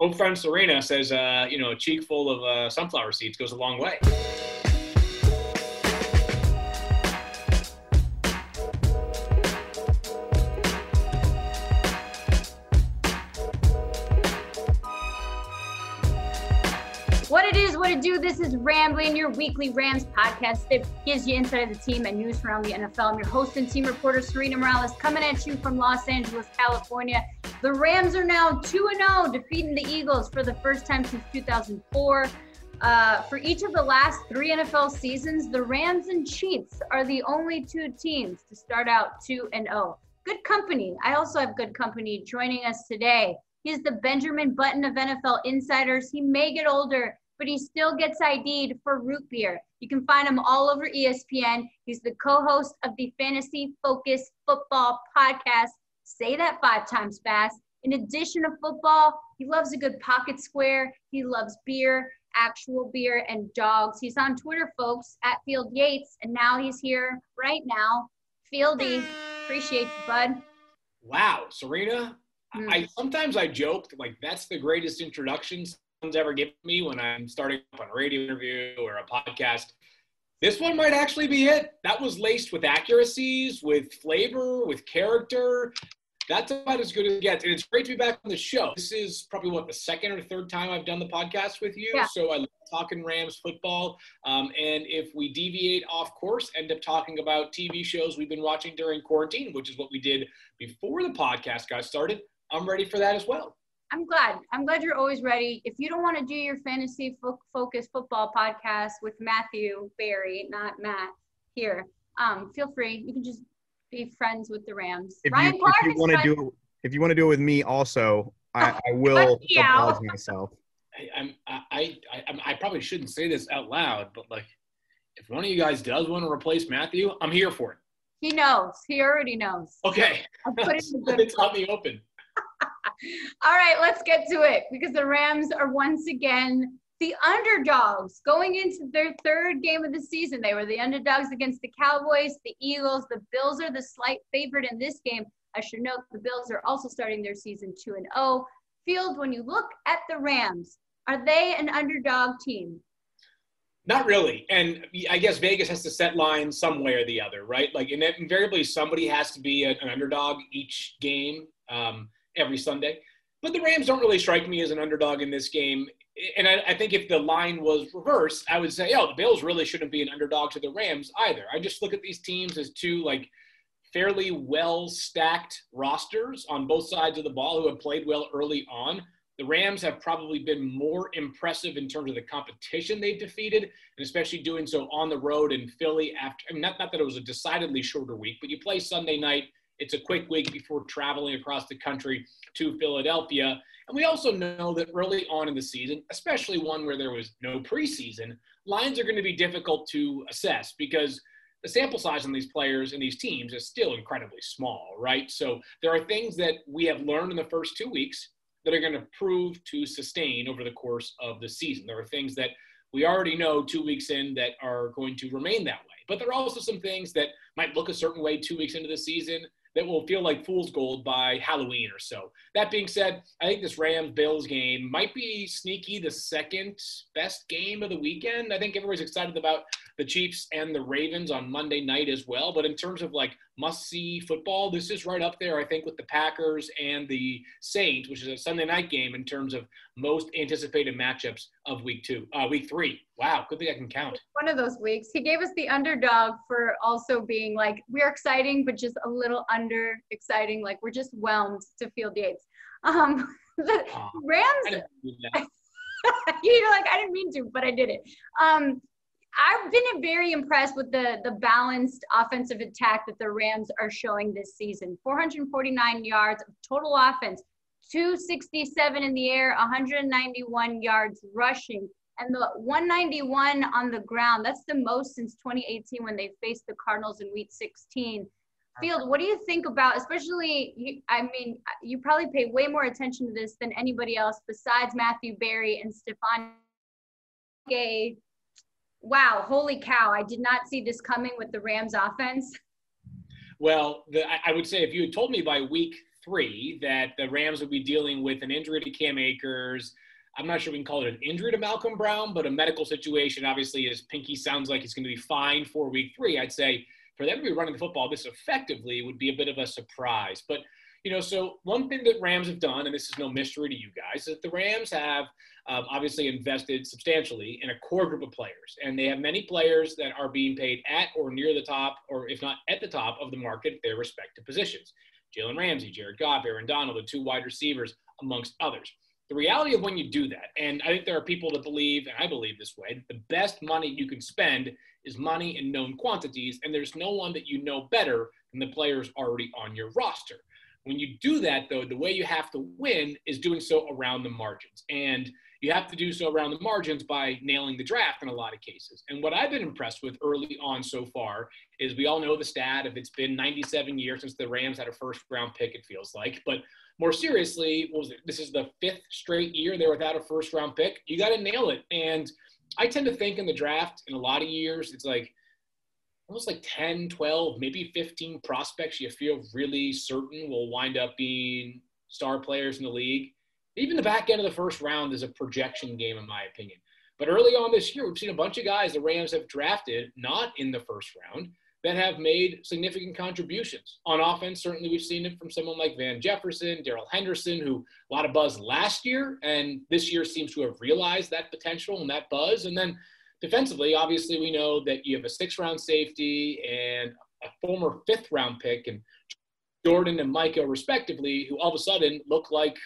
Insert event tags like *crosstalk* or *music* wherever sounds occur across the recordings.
Old friend Serena says, uh, you know, a cheek full of uh, sunflower seeds goes a long way. What it do. This is Rambling, your weekly Rams podcast that gives you insight of the team and news around the NFL. I'm your host and team reporter, Serena Morales, coming at you from Los Angeles, California. The Rams are now 2 0, defeating the Eagles for the first time since 2004. Uh, for each of the last three NFL seasons, the Rams and Chiefs are the only two teams to start out 2 and 0. Good company. I also have good company joining us today. He's the Benjamin Button of NFL insiders. He may get older, but he still gets ID'd for root beer. You can find him all over ESPN. He's the co host of the Fantasy Focus Football podcast. Say that five times fast. In addition to football, he loves a good pocket square. He loves beer, actual beer, and dogs. He's on Twitter, folks, at Field Yates, and now he's here right now. Fieldy, appreciate you, bud. Wow, Serena. Mm. I sometimes I joke like that's the greatest introduction someone's ever given me when I'm starting up on a radio interview or a podcast. This one might actually be it. That was laced with accuracies, with flavor, with character. That's about as good as it gets. And it's great to be back on the show. This is probably what the second or third time I've done the podcast with you. Yeah. So I love talking Rams football. Um, and if we deviate off course, end up talking about TV shows we've been watching during quarantine, which is what we did before the podcast got started. I'm ready for that as well. I'm glad. I'm glad you're always ready. If you don't want to do your fantasy fo- focus football podcast with Matthew Berry, not Matt here, um, feel free. You can just be friends with the Rams. If Ryan you, Clark if you want to do it, if you want to do it with me, also, I, I will apologize myself. I, I'm, I, I, I probably shouldn't say this out loud, but like, if one of you guys does want to replace Matthew, I'm here for it. He knows. He already knows. Okay. I'll put it in the *laughs* good it's on the open. *laughs* All right, let's get to it because the Rams are once again the underdogs going into their third game of the season. They were the underdogs against the Cowboys, the Eagles. The Bills are the slight favorite in this game. I should note the Bills are also starting their season 2 and 0. Field, when you look at the Rams, are they an underdog team? Not really. And I guess Vegas has to set lines some way or the other, right? Like invariably somebody has to be an underdog each game. Um, every Sunday. But the Rams don't really strike me as an underdog in this game. And I, I, think if the line was reversed, I would say, oh, the Bills really shouldn't be an underdog to the Rams either. I just look at these teams as two like fairly well stacked rosters on both sides of the ball who have played well early on. The Rams have probably been more impressive in terms of the competition they've defeated, and especially doing so on the road in Philly after. I mean, not, not that it was a decidedly shorter week, but you play Sunday night it's a quick week before traveling across the country to Philadelphia. And we also know that early on in the season, especially one where there was no preseason, lines are going to be difficult to assess because the sample size on these players and these teams is still incredibly small, right? So there are things that we have learned in the first two weeks that are going to prove to sustain over the course of the season. There are things that we already know two weeks in that are going to remain that way. But there are also some things that might look a certain way two weeks into the season that will feel like fool's gold by Halloween or so. That being said, I think this Rams Bills game might be sneaky the second best game of the weekend. I think everybody's excited about the Chiefs and the Ravens on Monday night as well. But in terms of like must see football, this is right up there, I think, with the Packers and the Saints, which is a Sunday night game in terms of most anticipated matchups of week two, uh, week three. Wow, good thing I can count. One of those weeks. He gave us the underdog for also being like, we're exciting, but just a little under exciting. Like we're just whelmed to Field Yates. Um, *laughs* the Rams. *laughs* You're like, I didn't mean to, but I did it. Um, I've been very impressed with the the balanced offensive attack that the Rams are showing this season. 449 yards of total offense, 267 in the air, 191 yards rushing, and the 191 on the ground. That's the most since 2018 when they faced the Cardinals in Week 16. Field, what do you think about, especially, I mean, you probably pay way more attention to this than anybody else besides Matthew Berry and Stephon Gay wow, holy cow, I did not see this coming with the Rams offense? Well, the, I would say if you had told me by week three that the Rams would be dealing with an injury to Cam Akers. I'm not sure we can call it an injury to Malcolm Brown, but a medical situation. Obviously, as Pinky sounds like he's going to be fine for week three, I'd say for them to be running the football this effectively would be a bit of a surprise. But you know, so one thing that Rams have done, and this is no mystery to you guys, is that the Rams have um, obviously invested substantially in a core group of players, and they have many players that are being paid at or near the top, or if not at the top of the market their respective positions. Jalen Ramsey, Jared Goff, Aaron Donald, the two wide receivers, amongst others. The reality of when you do that, and I think there are people that believe, and I believe this way, the best money you can spend is money in known quantities, and there's no one that you know better than the players already on your roster. When you do that, though, the way you have to win is doing so around the margins. And you have to do so around the margins by nailing the draft in a lot of cases. And what I've been impressed with early on so far is we all know the stat of it's been 97 years since the Rams had a first round pick, it feels like. But more seriously, this is the fifth straight year they're without a first round pick. You got to nail it. And I tend to think in the draft, in a lot of years, it's like almost like 10, 12, maybe 15 prospects you feel really certain will wind up being star players in the league. Even the back end of the first round is a projection game, in my opinion. But early on this year, we've seen a bunch of guys the Rams have drafted not in the first round that have made significant contributions. On offense, certainly we've seen it from someone like Van Jefferson, Darrell Henderson, who a lot of buzz last year, and this year seems to have realized that potential and that buzz. And then defensively, obviously, we know that you have a six round safety and a former fifth round pick, and Jordan and Micah, respectively, who all of a sudden look like,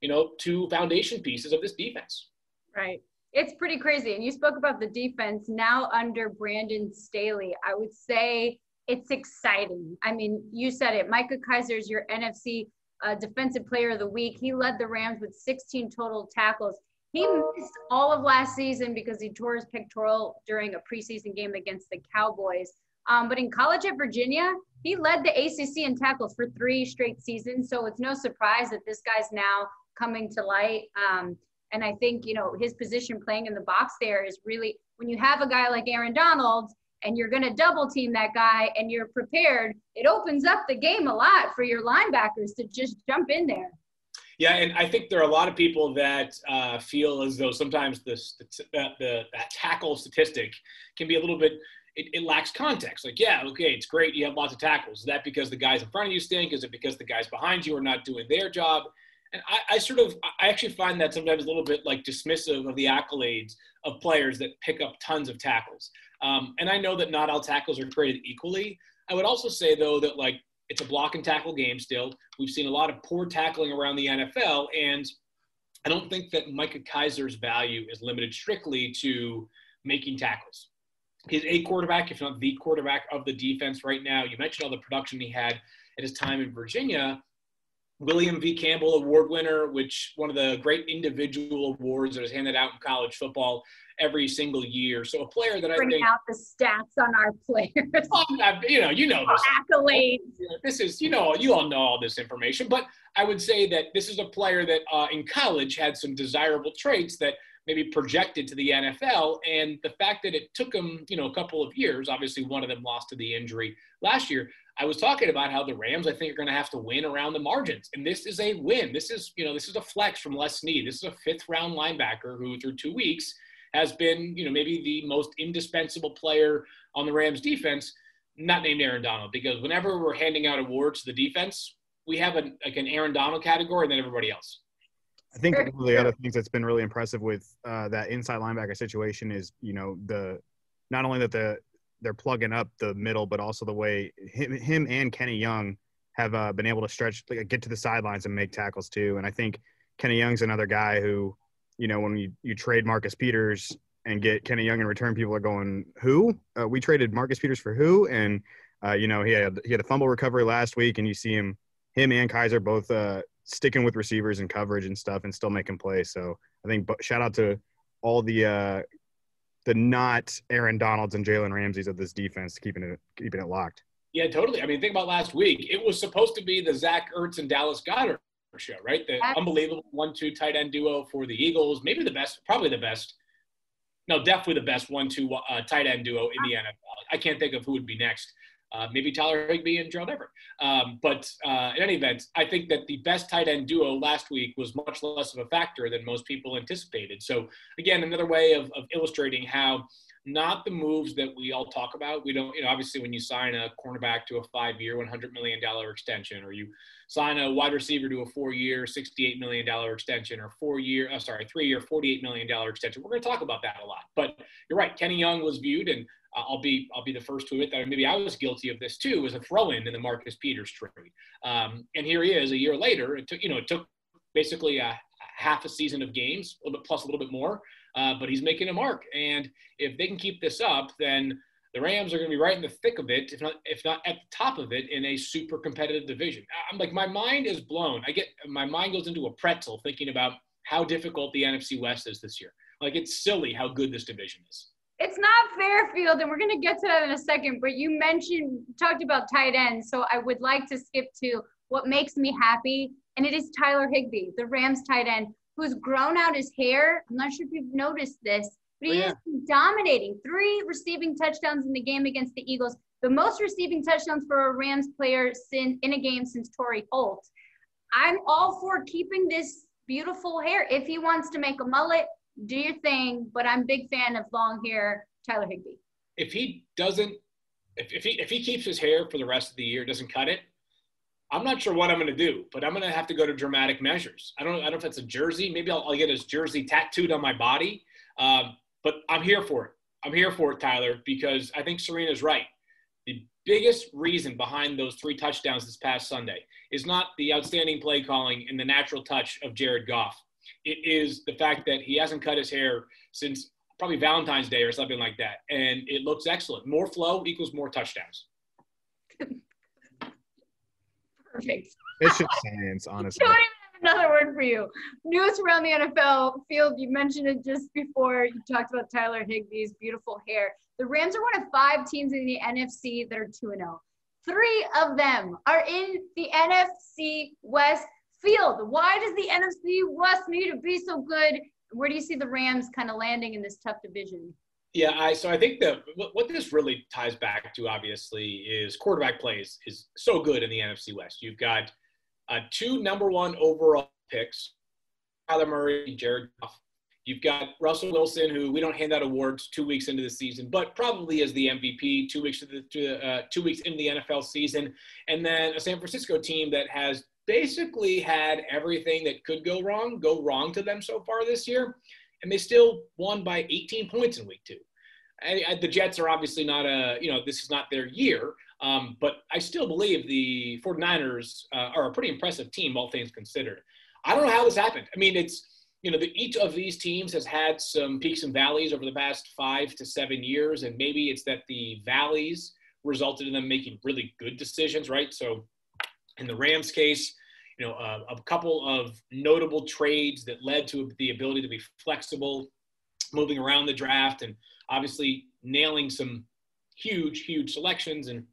you know, two foundation pieces of this defense. Right. It's pretty crazy. And you spoke about the defense now under Brandon Staley. I would say it's exciting. I mean, you said it. Micah Kiser is your NFC uh, Defensive Player of the Week. He led the Rams with 16 total tackles. He missed all of last season because he tore his pectoral during a preseason game against the Cowboys. Um, but in college at Virginia, he led the ACC in tackles for three straight seasons. So it's no surprise that this guy's now coming to light. Um, and I think, you know, his position playing in the box there is really when you have a guy like Aaron Donald and you're going to double team that guy and you're prepared, it opens up the game a lot for your linebackers to just jump in there. Yeah, and I think there are a lot of people that uh, feel as though sometimes the, the, the that tackle statistic can be a little bit it, it, lacks context. Like, yeah, okay, it's great you have lots of tackles. Is that because the guys in front of you stink? Is it because the guys behind you are not doing their job? And I, I sort of I actually find that sometimes a little bit like dismissive of the accolades of players that pick up tons of tackles. Um, and I know that not all tackles are created equally. I would also say though that like it's a block and tackle game still. We've seen a lot of poor tackling around the NFL, and I don't think that Micah Kiser's value is limited strictly to making tackles. He's a quarterback, if not the quarterback of the defense right now. You mentioned all the production he had at his time in Virginia. William V. Campbell Award winner, which one of the great individual awards that is handed out in college football every single year. So a player that Bring I think out the stats on our *laughs* players. Oh, you know, you know this accolades. This is you know you all know all this information, but I would say that this is a player that uh, in college had some desirable traits that maybe projected to the NFL. And the fact that it took him, you know, a couple of years, obviously one of them lost to the injury last year. I was talking about how the Rams, I think, are going to have to win around the margins. And this is a win. This is, you know, this is a flex from Les Snead. This is a fifth round linebacker who, through two weeks, has been, you know, maybe the most indispensable player on the Rams defense, not named Aaron Donald, because whenever we're handing out awards to the defense, we have a, like an Aaron Donald category and then everybody else. I think one of the other things that's been really impressive with uh, that inside linebacker situation is, you know, the not only that the they're plugging up the middle, but also the way him, him and Kenny Young have uh, been able to stretch, like, get to the sidelines and make tackles too. And I think Kenny Young's another guy who, you know, when you, you trade Marcus Peters and get Kenny Young in return, people are going, who? Uh, we traded Marcus Peters for who? And, uh, you know, he had, he had a fumble recovery last week and you see him, him and Kiser both uh, sticking with receivers and coverage and stuff and still making plays. So I think shout out to all the uh, the not Aaron Donalds and Jalen Ramsey's of this defense keeping it keeping it locked. Yeah, totally. I mean, think about last week. It was supposed to be the Zach Ertz and Dallas Goedert show, right? The unbelievable one-two tight end duo for the Eagles. Maybe the best, probably the best. No, definitely the best one-two uh, tight end duo in the NFL. I can't think of who would be next. uh, maybe Tyler Higbee and Gerald Everett. Um, but uh, in any event, I think that the best tight end duo last week was much less of a factor than most people anticipated. So, again, another way of, of illustrating how not the moves that we all talk about. We don't, you know, obviously when you sign a cornerback to a five year, $100 million extension, or you sign a wide receiver to a four year, $68 million extension, or four year, uh, sorry, three year, $48 million extension. We're going to talk about that a lot. But you're right. Kenny Young was viewed, and uh, I'll be I'll be the first to admit that maybe I was guilty of this too, was a throw in in the Marcus Peters trade. Um, and here he is a year later. It took you know it took basically a half a season of games, a little bit plus a little bit more, uh, but he's making a mark. And if they can keep this up, then the Rams are going to be right in the thick of it, if not if not at the top of it, in a super competitive division. I'm like my mind is blown. I get my mind goes into a pretzel thinking about how difficult the NFC West is this year. Like it's silly how good this division is it's not Fairfield, and we're going to get to that in a second. But you mentioned, talked about tight ends. So I would like to skip to what makes me happy, and it is Tyler Higbee, the Rams tight end, who's grown out his hair. I'm not sure if you've noticed this, but he oh, yeah. is dominating. Three receiving touchdowns in the game against the Eagles, the most receiving touchdowns for a Rams player since, in a game since Torry Holt. I'm all for keeping this beautiful hair. If he wants to make a mullet, do your thing, but I'm big fan of long hair Tyler Higbee. If he doesn't, if, if he if he keeps his hair for the rest of the year, doesn't cut it, I'm not sure what I'm going to do, but I'm going to have to go to dramatic measures. I don't, I don't know if it's a jersey. Maybe I'll, I'll get his jersey tattooed on my body. Um, but I'm here for it. I'm here for it, Tyler, because I think Serena's right. The biggest reason behind those three touchdowns this past Sunday is not the outstanding play calling and the natural touch of Jared Goff. It is the fact that he hasn't cut his hair since probably Valentine's Day or something like that. And it looks excellent. More flow equals more touchdowns. *laughs* Perfect. It's just science, *laughs* honestly. Don't even have another word for you. News around the NFL field. You mentioned it just before. You talked about Tyler Higbee's beautiful hair. The Rams are one of five teams in the NFC that are 2 0. Three of them are in the NFC West field. Why does the NFC West need to be so good? Where do you see the Rams kind of landing in this tough division? Yeah, I so I think that what, this really ties back to obviously is quarterback plays is so good in the NFC West. You've got uh, two number one overall picks, Kyler Murray, Jared Goff. You've got Russell Wilson, who we don't hand out awards two weeks into the season, but probably as the MVP two weeks to the to, uh, two weeks into the NFL season, and then a San Francisco team that has basically had everything that could go wrong go wrong to them so far this year, and they still won by 18 points in week two. I, the Jets are obviously not a, you know, this is not their year, um, but I still believe the 49ers uh, are a pretty impressive team, all things considered. I don't know how this happened. I mean, it's, you know, the, each of these teams has had some peaks and valleys over the past five to seven years, and maybe it's that the valleys resulted in them making really good decisions, right? So in the Rams case, you know, uh, a couple of notable trades that led to the ability to be flexible, moving around the draft, and obviously nailing some huge, huge selections and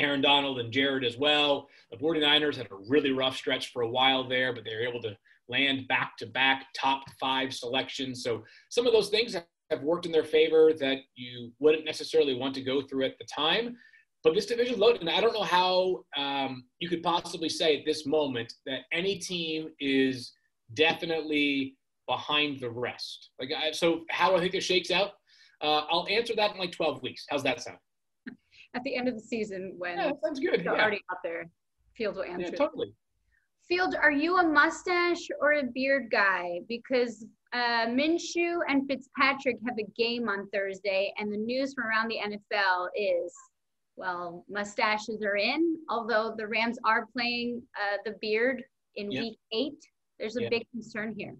Aaron Donald and Jared as well. The 49ers had a really rough stretch for a while there, but they were able to land back to back top five selections. So some of those things have worked in their favor that you wouldn't necessarily want to go through at the time. But this division loaded, and I don't know how um, you could possibly say at this moment that any team is definitely behind the rest. Like, I, so how do I think it shakes out, uh, I'll answer that in like 12 weeks. How's that sound? At the end of the season, when yeah, sounds good. They're yeah. already out there. Field will answer. Yeah, totally. Field, are you a mustache or a beard guy? Because uh, Minshew and Fitzpatrick have a game on Thursday, and the news from around the NFL is well, mustaches are in, although the Rams are playing uh, the beard in yep. week eight. There's a yep. big concern here.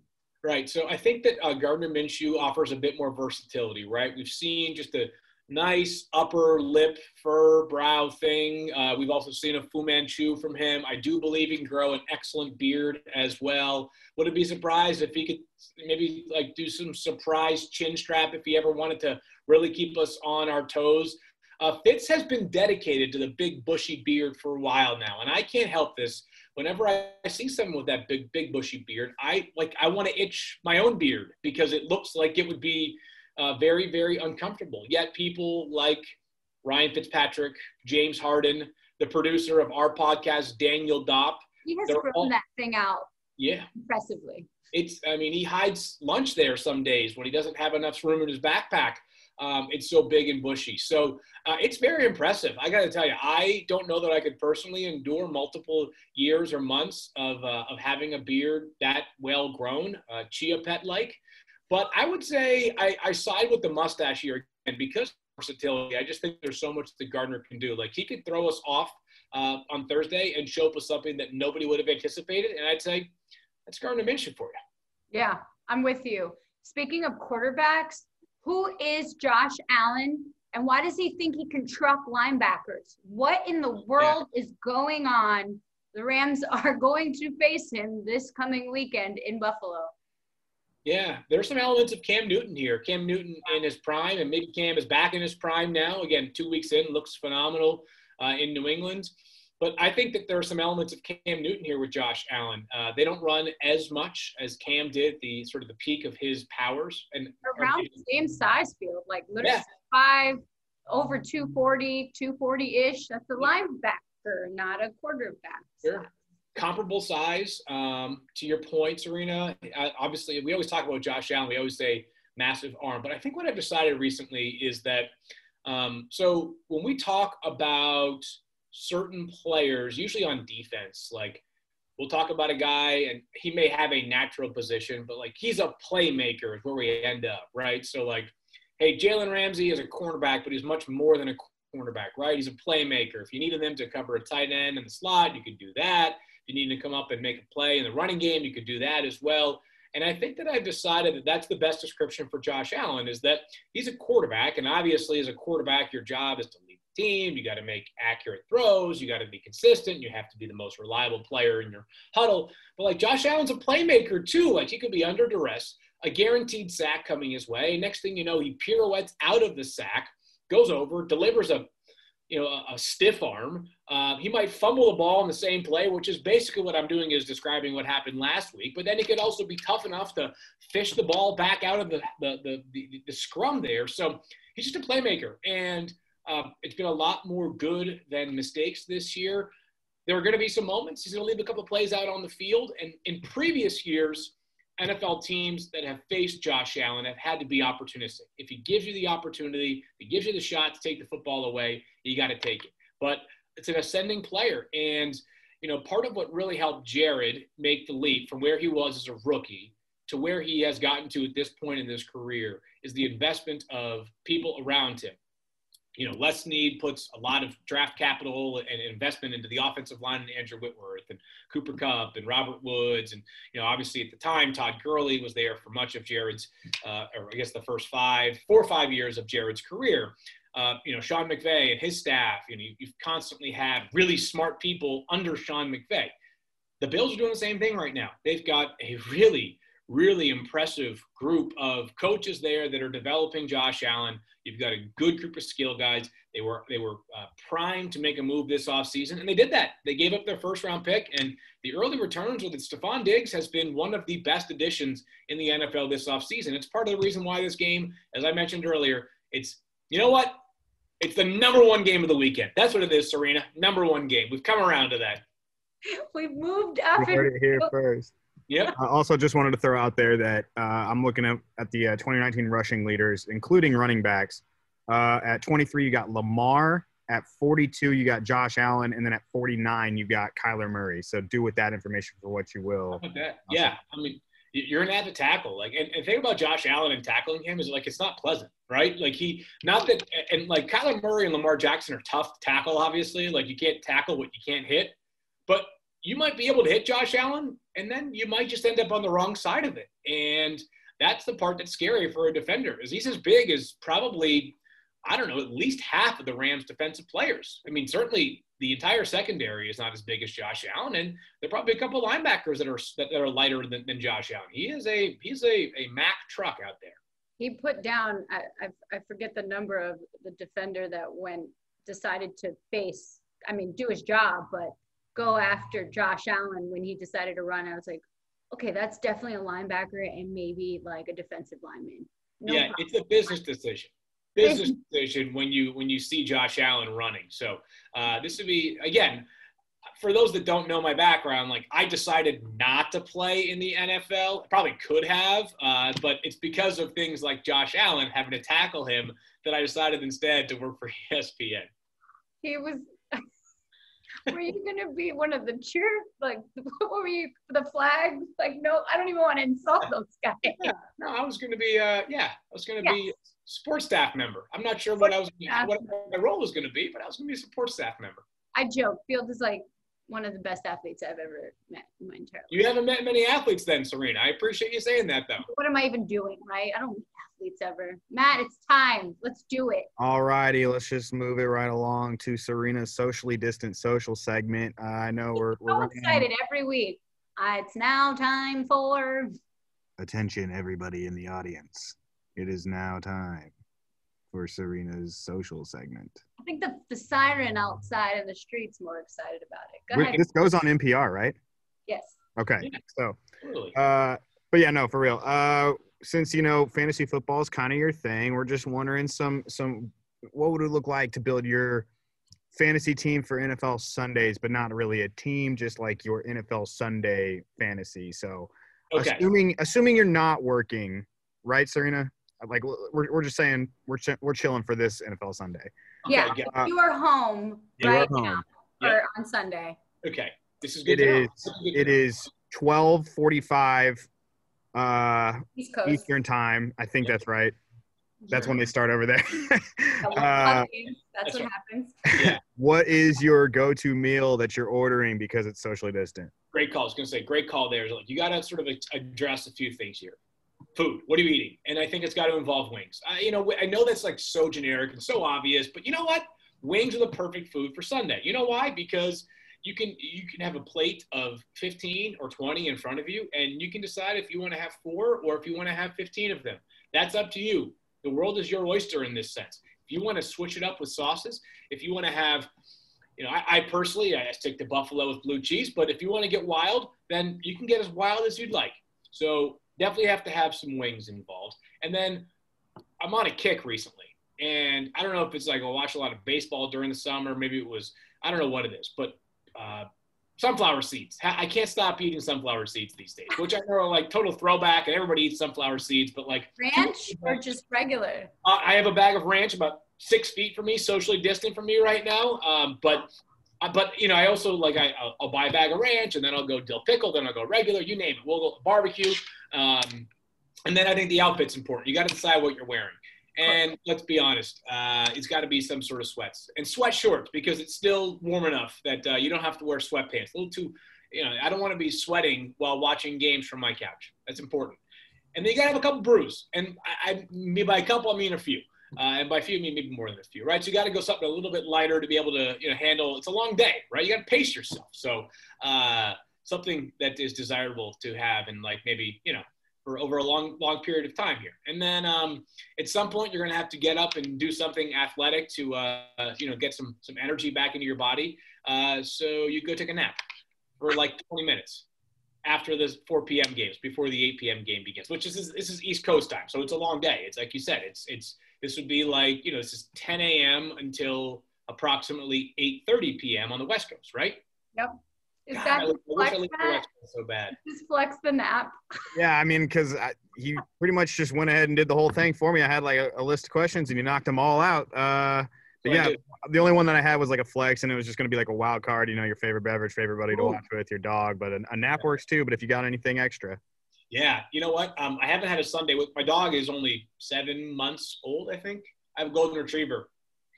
Right. So I think that uh, Gardner Minshew offers a bit more versatility, right? We've seen just a nice upper lip fur brow thing. Uh, we've also seen a Fu Manchu from him. I do believe he can grow an excellent beard as well. Would it be surprised if he could maybe like do some surprise chin strap if he ever wanted to really keep us on our toes? Uh, Fitz has been dedicated to the big bushy beard for a while now, and I can't help this. Whenever I see someone with that big, big bushy beard, I like I want to itch my own beard because it looks like it would be uh, very, very uncomfortable. Yet people like Ryan Fitzpatrick, James Harden, the producer of our podcast, Daniel Dopp. He has thrown all, that thing out. Yeah. Impressively. It's, I mean, he hides lunch there some days when he doesn't have enough room in his backpack. Um, it's so big and bushy. So uh, it's very impressive. I got to tell you, I don't know that I could personally endure multiple years or months of, uh, of having a beard that well grown, uh, chia pet like. But I would say I, I side with the mustache here and because versatility. I just think there's so much that Gardner can do. Like he could throw us off uh, on Thursday and show up with something that nobody would have anticipated, and I'd say that's Gardner Minshew for you. Yeah, I'm with you. Speaking of quarterbacks, who is Josh Allen, and why does he think he can truck linebackers? What in the world yeah. is going on? The Rams *laughs* are going to face him this coming weekend in Buffalo. Yeah, there's some elements of Cam Newton here. Cam Newton in his prime, and maybe Cam is back in his prime now. Again, two weeks in, looks phenomenal uh, in New England. But I think that there are some elements of Cam Newton here with Josh Allen. Uh, they don't run as much as Cam did, the sort of the peak of his powers. And around the same size field, like literally yeah. five, over 240, 240 ish. That's a linebacker, not a quarterback. Sure comparable size. Um, to your point, Serena, uh, obviously, we always talk about Josh Allen. We always say massive arm. But I think what I've decided recently is that um, so when we talk about certain players, usually on defense, like we'll talk about a guy and he may have a natural position, but like he's a playmaker is where we end up, right? So like, hey, Jalen Ramsey is a cornerback, but he's much more than a cornerback, right? He's a playmaker. If you needed them to cover a tight end in the slot, you could do that If you need to come up and make a play in the running game, you could do that as well. And I think that I've decided that that's the best description for Josh Allen is that he's a quarterback. And obviously, as a quarterback, your job is to team. You got to make accurate throws. You got to be consistent. You have to be the most reliable player in your huddle. But like Josh Allen's a playmaker too. Like he could be under duress, a guaranteed sack coming his way. Next thing you know, he pirouettes out of the sack, goes over, delivers a you know, a, a stiff arm. Uh, he might fumble the ball in the same play, which is basically what I'm doing is describing what happened last week. But then he could also be tough enough to fish the ball back out of the the the, the, the scrum there. So he's just a playmaker, and uh, it's been a lot more good than mistakes this year. There are going to be some moments he's going to leave a couple plays out on the field, and in previous years, NFL teams that have faced Josh Allen have had to be opportunistic. If he gives you the opportunity, he gives you the shot to take the football away, you got to take it. But it's an ascending player. And, you know, part of what really helped Jared make the leap from where he was as a rookie to where he has gotten to at this point in his career is the investment of people around him you know, Les Snead puts a lot of draft capital and investment into the offensive line and Andrew Whitworth and Cooper Kupp and Robert Woods. And, you know, obviously at the time, Todd Gurley was there for much of Jared's, uh, or I guess the first five, four or five years of Jared's career. Uh, you know, Sean McVay and his staff, you know, you've constantly had really smart people under Sean McVay. The Bills are doing the same thing right now. They've got a really, really impressive group of coaches there that are developing Josh Allen You've got a good group of skill guys. They were they were uh, primed to make a move this offseason, and they did that. They gave up their first round pick, and the early returns with Stefon Diggs has been one of the best additions in the NFL this offseason. It's part of the reason why this game, as I mentioned earlier, it's you know what? It's the number one game of the weekend. That's what it is, Serena. Number one game. We've come around to that. *laughs* We've moved up. We heard it here first. Yep. I also just wanted to throw out there that uh, I'm looking at, at the uh, 2019 rushing leaders, including running backs. Uh, at 23, you got Lamar. At 42, you got Josh Allen, and then at 49, you got Kyler Murray. So do with that information for what you will. Yeah, I mean, you're an avid tackle. Like, and, and thing about Josh Allen and tackling him is like it's not pleasant, right? Like he, not that, and like Kyler Murray and Lamar Jackson are tough to tackle. Obviously, like you can't tackle what you can't hit, but you might be able to hit Josh Allen, and then you might just end up on the wrong side of it. And that's the part that's scary for a defender, is he's as big as probably, I don't know, at least half of the Rams' defensive players. I mean, certainly the entire secondary is not as big as Josh Allen, and there are probably a couple of linebackers that are that are lighter than, than Josh Allen. He is a he's a, a Mack truck out there. He put down I, I forget the number of the defender that went decided to face I mean do his job, but go after Josh Allen when he decided to run. I was like, okay, that's definitely a linebacker and maybe like a defensive lineman. No yeah, problem. it's a business decision. *laughs* business decision when you when you see Josh Allen running. So uh, this would be again for those that don't know my background, like I decided not to play in the NFL. Probably could have, uh, but it's because of things like Josh Allen having to tackle him that I decided instead to work for *laughs* ESPN. He was. Were you gonna be one of the cheer like? *laughs* What were you the flag? Like no, I don't even want to insult *laughs* those guys. Yeah, no, I was gonna be. Uh, yeah, I was gonna be sports staff member. I'm not sure what I was what my role was gonna be, but I was gonna be a support staff member. I joke. Field is like one of the best athletes I've ever met in my entire life. You haven't met many athletes then, Serena. I appreciate you saying that though. What am I even doing, right? I don't meet athletes ever. Matt, it's time. Let's do it. All righty, let's just move it right along to Serena's socially distant social segment. Uh, I know we're, we're so excited every week. Uh, it's now time for attention, everybody in the audience. It is now time for Serena's social segment. I think the, the siren outside in the street's more excited about it. Go ahead. This goes on NPR, right? Yes. Okay. Yeah. So, uh, but yeah, no, for real. Uh, since you know fantasy football is kind of your thing, we're just wondering some some what would it look like to build your fantasy team for NFL Sundays, but not really a team, just like your NFL Sunday fantasy. So, okay. assuming assuming you're not working, right, Serena? Like we're, we're just saying we're ch- we're chilling for this NFL Sunday. Yeah, uh, you are home you right are home. now yeah. or on Sunday. Okay, this is good. It is. It is twelve forty five. Uh, Eastern time. I think that's right. That's when they start over there. *laughs* uh, that's what happens. Yeah. *laughs* what is your go-to meal that you're ordering because it's socially distant? Great call. I was going to say, great call there. Like, you got to sort of address a few things here food. What are you eating? And I think it's got to involve wings. I, you know, I know that's like so generic and so obvious, but you know what? Wings are the perfect food for Sunday. You know why? Because you can you can have a plate of 15 or 20 in front of you, and you can decide if you want to have four or if you want to have 15 of them. That's up to you. The world is your oyster in this sense. If you want to switch it up with sauces, if you want to have you know, I, I, personally I stick to buffalo with blue cheese, but if you want to get wild, then you can get as wild as you'd like. So definitely have to have some wings involved. And then I'm on a kick recently. And I don't know if it's like I watch a lot of baseball during the summer. Maybe it was, I don't know what it is, but uh, sunflower seeds. I can't stop eating sunflower seeds these days, which I know are like total throwback and everybody eats sunflower seeds, but like ranch or just regular? Uh, I have a bag of ranch about six feet from me, socially distant from me right now. Um, but uh, but you know, I also like I I'll, buy a bag of ranch and then I'll go dill pickle, then I'll go regular, you name it. We'll go barbecue, um, and then I think the outfit's important. You got to decide what you're wearing. And let's be honest, uh, it's got to be some sort of sweats and sweat shorts because it's still warm enough that uh, you don't have to wear sweatpants. A little too, you know, I don't want to be sweating while watching games from my couch. That's important. And then you got to have a couple brews. And I, I, by a couple, I mean a few. Uh, and by a few, I mean maybe more than a few, right? So you got to go something a little bit lighter to be able to, you know, handle. It's a long day, right? You got to pace yourself. So uh, something that is desirable to have, and like maybe, you know, for over a long, long period of time here. And then um, at some point, you're going to have to get up and do something athletic to, uh, you know, get some some energy back into your body. Uh, so you go take a nap for like 20 minutes after the 4 p.m. games, before the 8 p.m. game begins, which is this is East Coast time, so it's a long day. It's like you said, it's it's this would be like, you know, this is 10 a.m. until approximately 8.30 p.m. on the West Coast, right? Yep. Is God, that I, wish I lived the West Coast so bad. Just flex the nap. *laughs* Yeah, I mean, because he pretty much just went ahead and did the whole thing for me. I had like a, a list of questions and you knocked them all out. Uh, but yeah, the only one that I had was like a flex, and it was just going to be like a wild card. You know, your favorite beverage, favorite buddy to watch with, your dog. But a, a nap works too. But if you got anything extra, yeah, you know what? Um, I haven't had a Sunday with my dog. Is only seven months old, I think. I have a golden retriever.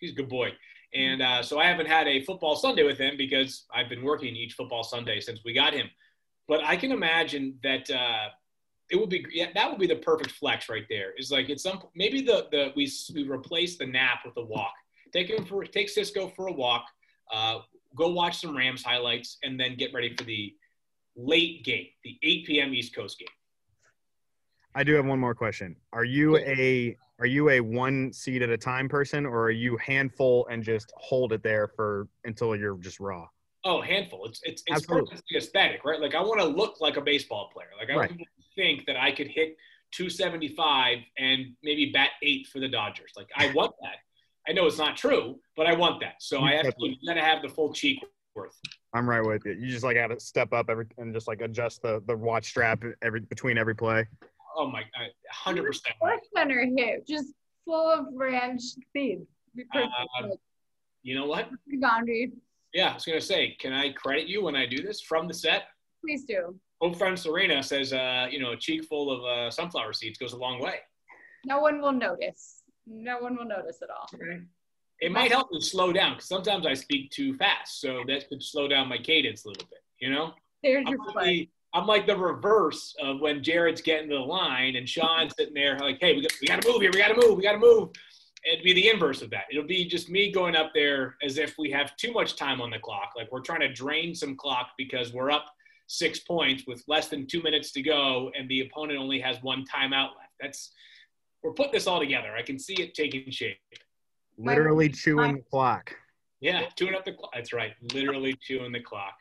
He's a good boy. And uh, so I haven't had a football Sunday with him because I've been working each football Sunday since we got him. But I can imagine that uh, it would be yeah, that would be the perfect flex right there. Is like it's some maybe the the we we replace the nap with a walk. Take him for take Cisco for a walk. Uh, go watch some Rams highlights and then get ready for the late game, the 8 p.m. East Coast game. I do have one more question. Are you a are you a one seed at a time person, or are you handful and just hold it there for until you're just raw? Oh, handful. It's it's it's aesthetic, right? Like I want to look like a baseball player. Like I right. think that I could hit 275 and maybe bat eight for the Dodgers. Like I want that. I know it's not true, but I want that. So I actually got to have the full cheek worth. I'm right with you. You just like got to step up every and just like adjust the the watch strap every between every play. Oh my, hundred percent. Center hit just full of ranch speed. Uh, you know what? Yeah, I was gonna say, can I credit you when I do this from the set? Please do. Old friend Serena says, uh, you know, a cheek full of uh, sunflower seeds goes a long way. No one will notice. No one will notice at all. Okay. It might help me slow down because sometimes I speak too fast, so that could slow down my cadence a little bit. You know. There's I'm your the, I'm like the reverse of when Jared's getting to the line and Sean's sitting there like, hey, we got, we got to move here, we got to move, we got to move. It'd be the inverse of that. It'll be just me going up there as if we have too much time on the clock, like we're trying to drain some clock because we're up six points with less than two minutes to go, and the opponent only has one timeout left. That's we're putting this all together. I can see it taking shape. Literally chewing the clock. Yeah, chewing up the clock. That's right, literally chewing the clock.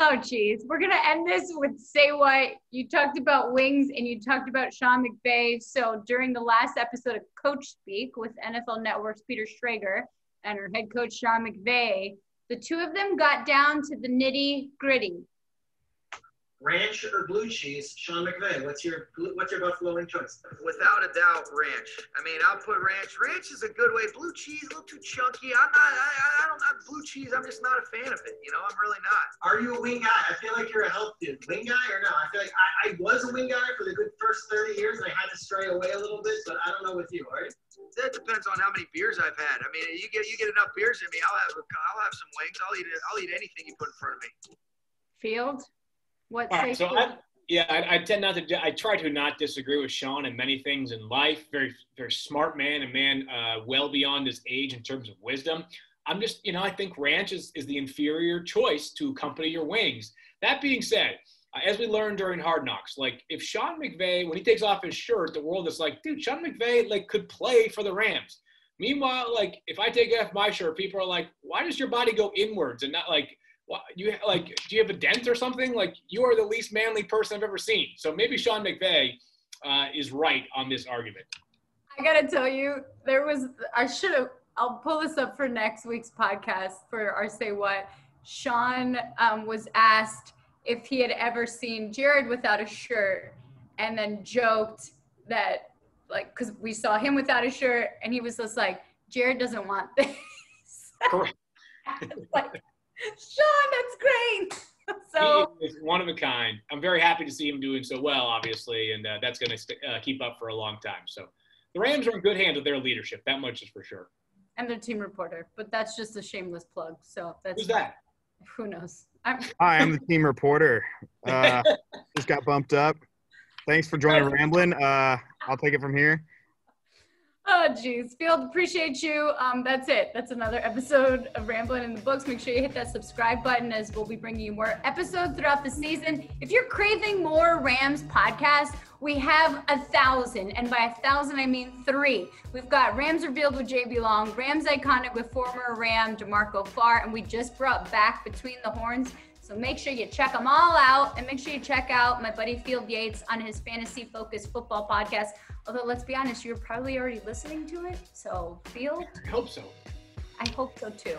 Oh, geez. We're going to end this with say what. You talked about wings and you talked about Sean McVay. So during the last episode of Coach Speak with NFL Network's Peter Schrager and our head coach, Sean McVay, the two of them got down to the nitty gritty. Ranch or blue cheese? Sean McVay, what's your what's your Buffalo wing choice? Without a doubt, ranch. I mean, I'll put ranch. Ranch is a good way. Blue cheese, a little too chunky. I'm not. I, I don't. have blue cheese. I'm just not a fan of it. You know, I'm really not. Are you a wing guy? I feel like you're a health dude. Wing guy or no? I feel like I, I was a wing guy for the good first 30 years, and I had to stray away a little bit. But I don't know with you. Are you? That depends on how many beers I've had. I mean, you get you get enough beers in me, I'll have I'll have some wings. I'll eat it. I'll eat anything you put in front of me. Field? What right, so? I, yeah, I, I tend not to. I try to not disagree with Sean in many things in life. Very, very smart man, a man uh, well beyond his age in terms of wisdom. I'm just, you know, I think ranch is, is the inferior choice to accompany your wings. That being said, uh, as we learned during Hard Knocks, like if Sean McVay, when he takes off his shirt, the world is like, dude, Sean McVay like could play for the Rams. Meanwhile, like if I take off my shirt, people are like, why does your body go inwards and not like you like do you have a dent or something like you are the least manly person i've ever seen so maybe sean mcvay uh, is right on this argument I gotta tell you, there was I should have. I'll pull this up for next week's podcast for our say what. Sean um, was asked if he had ever seen Jared without a shirt, and then joked that like because we saw him without a shirt, and he was just like, Jared doesn't want this. Correct. *laughs* like, Sean, that's great. *laughs* So he is one of a kind i'm very happy to see him doing so well obviously and uh, that's going to st- uh, keep up for a long time so the rams are in good hands with their leadership that much is for sure and their team reporter, but that's just a shameless plug. So that's who's that who knows. I'm, *laughs* Hi, I'm the team reporter. Uh, *laughs* just got bumped up. Thanks for joining Ramblin'. Uh, I'll take it from here. Oh, geez. Field, appreciate you. Um, that's it. That's another episode of Rambling in the Books. Make sure you hit that subscribe button as we'll be bringing you more episodes throughout the season. If you're craving more Rams podcasts, we have a thousand. And by a thousand, I mean three. We've got Rams Revealed with JB Long, Rams Iconic with former Ram D'Marco Farr, and we just brought back Between the Horns. So make sure you check them all out and make sure you check out my buddy Field Yates on his fantasy focused football podcast. Although, let's be honest, you're probably already listening to it. So, Field, i hope so I hope so too.